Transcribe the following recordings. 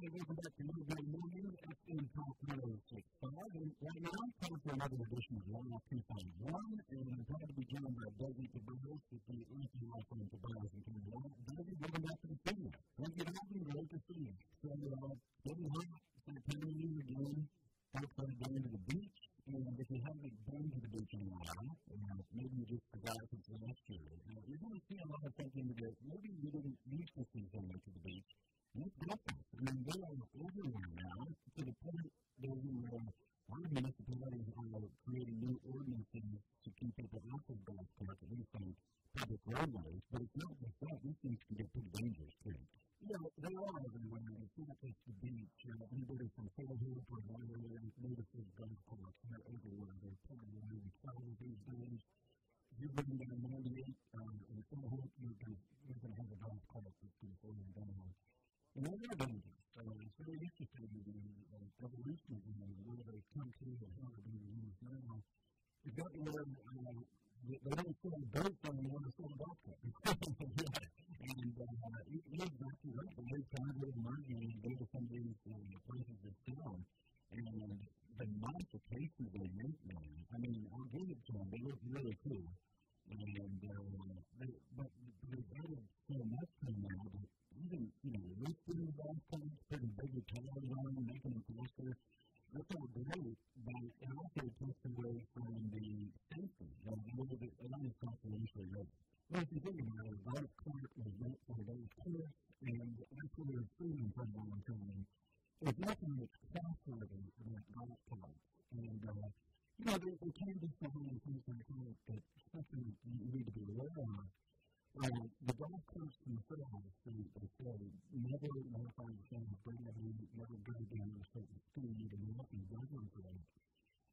everybody. Welcome back to Monday Morning, FM Talk 1065. And right now, time for another edition of Law 251. And I'm glad to be joined by Desi Tobias, with the Lincoln Law Firm Tobias and Campbell. Desi, welcome back to the studio. Thank you for having me. Great to see you. So, uh, getting hot, time of year again. Folks are going to the beach. And if you haven't been to the beach in a while, uh, maybe you just forgot since last year. Uh, you're going to see a lot of thinking that maybe you didn't used to see so much of the beach. It's different. I mean, they are everywhere now to the point that we are, our municipalities are creating new ordinances to keep people off of golf carts, at least on public roadways. But it's not just that. These things can get pretty dangerous, too. Yeah, they are everywhere. It's not just the beach. Uh, anybody from Hood or whatever notices golf carts. They're everywhere. They're putting them in the these days. You're bringing down 98 uh, in Hood, you're going to have a golf cart that's going to fall down. And those are dangerous. It's very interesting in the uh, evolution of them, where they come to and how they're being used now. Got to learn, uh, they don't sell boats on the other side of the And uh, you're exactly right. The way time will emerge and go to some of these uh, places that sell and the modifications they make now, I mean, I'll give it to them. They look really cool. And, uh, they, but they've added so much to them now that even, you know, lifting the ball putting bigger tires on them, making them faster. That's all great, but it also takes away from the safety. You know, a little bit, a lot of controversial race. Well, if you think about it, golf cart was meant for those course, and that's where they're a long. There's nothing trustworthy about golf carts. And, uh, you know, there, there can be some things like that that something you need to be aware of. Uh, the golf course themselves, they, they say, never modify the same gravity, never go down a certain speed, and nothing that.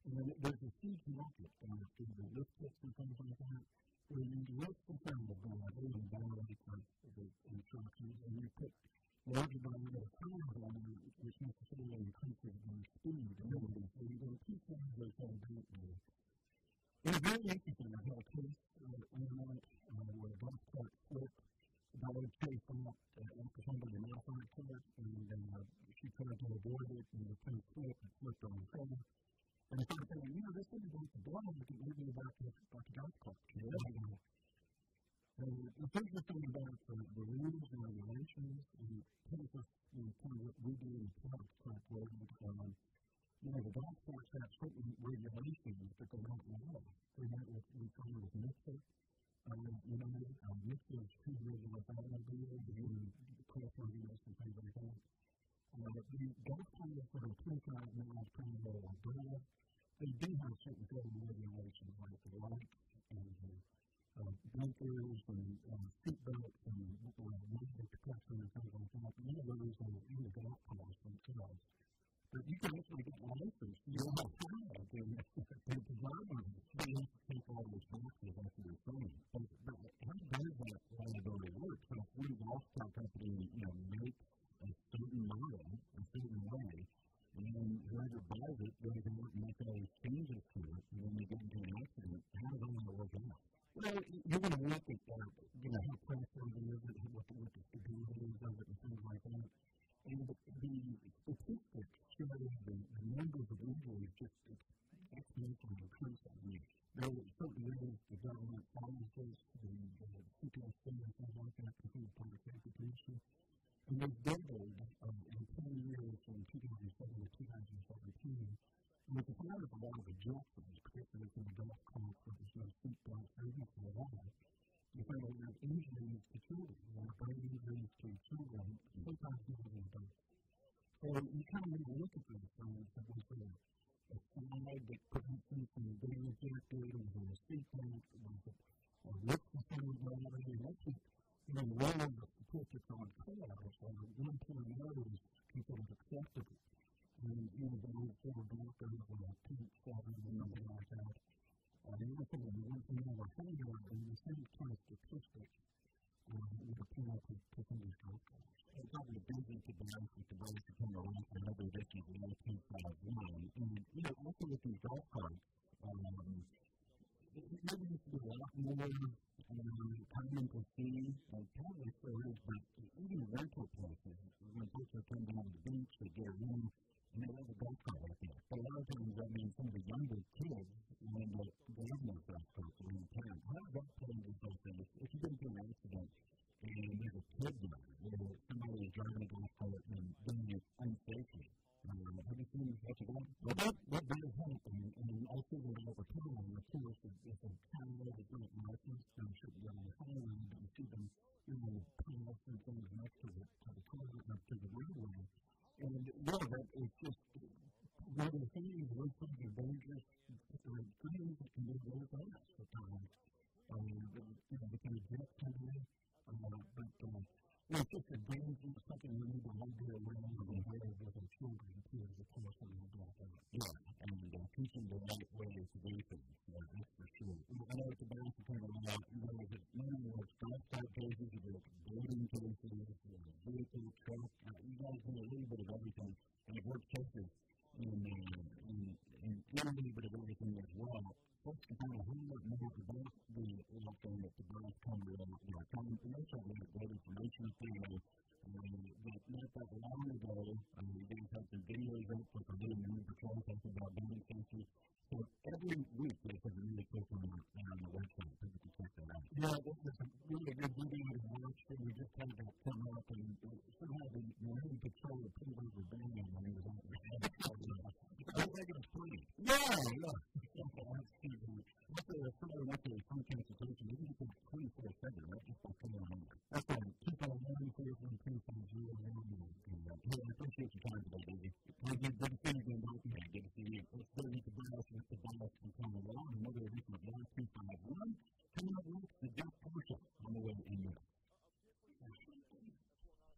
And there's a huge market uh, through the lift kits and things like that, where you lift the front of the body and violate the, the instructions, and you put larger diameter tires on it, which necessarily increases the speed a little bit. So you go two things that kind of do it. It was very interesting. I had a case uh, on that uh, where a golf cart flipped. The dog chased off uh, after somebody modified cart, and uh, she tried to avoid it, and the thing flipped and flipped on her head. And I started thinking, you know, this isn't like the blood, it can the, about the golf cart. You know? And the interesting about the, the rules and regulations, and kind of, you know, kind of what we do in the public track world, um, you know, the golf course have certain regulations that they don't know. They have what we call it NHTSA. Um, you know, um, NHTSA is two regular automobiles, and cross radius and things like that. Uh, the golf courses that are 25 miles per hour or above, they do have certain federal regulations like the lights and the uh, blinkers and uh, seat belts and uh, music protection and things like that. None of those are in the golf course themselves. But you can actually get license. You don't have to have it. And the driver, they to take all those boxes after they're trained. But, but how does that liability work? So if we golf cart company, you know, make a certain model, a certain way, and then it goes out and makes all these changes to it, and then they get into an accident, how does all that work out? Well, you're going to look at, uh, you know, how trustworthy is it, what the, what the stability is of it, and things like that. And the, the statistics show the, the numbers of injuries just exponentially increasing. I mean, there are certain areas the government follows the CPSC and things like that, Consumer Product Safety Commission. And they've doubled um, in 10 years from 2007 to 2017. And it's a part of a lot of adjustments, particularly for the golf course where there's no seatbelts, there's nothing at all you find out that injuries to children, or brain injuries to children, sometimes than both. So you kind of need to look at those things. If there's a, a slide that prevents them from being ejected, there's a seatbelt, or a gravity, and that's just, you know, one of the statistics on cars, or 1.0 is considered acceptable. And, you know, the old Ford Broncos, or a Pete 7, or something like that, uh, the other thing to know are how you are the same kind of statistics um, with apply to, to some of these golf courses. It's the business of the life with the ways to come around for another edition of the 1951. And, you know, also with these golf carts, um, maybe to be a lot more um, common to see, and probably still is, but even rental places, when folks are coming down to the beach, they get a room, and they have a golf cart out there. But a lot of times, I mean, some of the younger kids, they, they have no golf carts around town, how does that play into this thing? If you get into an accident, and there's a kid there, or somebody is driving a golf cart and doing it unsafely, um, have you seen such a thing? Well, that, that does happen, and I see that all the time. Of course, if, if a child is not licensed, they should be on the highway, but you see them, you know, piles and things next to the, to the car, next to the roadway. And, yeah, that is just one of the things, those things are dangerous things that can be very fast at times. Um, you know, they can eject somebody, uh, but, uh, it's just a danger, something we need to hold be around and aware with our children too, as a course when we do that. Yeah, and uh, teaching the right way to do things, yeah, that's for sure. I know it's a balance between a lot, you know, if it's not only like golf type cases, if it's boating cases, you know, vehicle, truck, uh, you guys do a little bit of everything, and it works cases in, uh, in, in, in a little bit of everything as well folks can kind of hear more about the lockdown that the girls come to uh, you know, come and they start getting great information through you um, that not that long ago, um, you guys had some videos up with the new Marine Patrol talking about building safety. So every week there's a really cool on, on the website. People can check that out. Yeah, this is a really good video to watch. And we just had that come up and somehow the Marine Patrol pulled over Batman when he was there. I was it was funny. Yeah, yeah. believe. We'll be good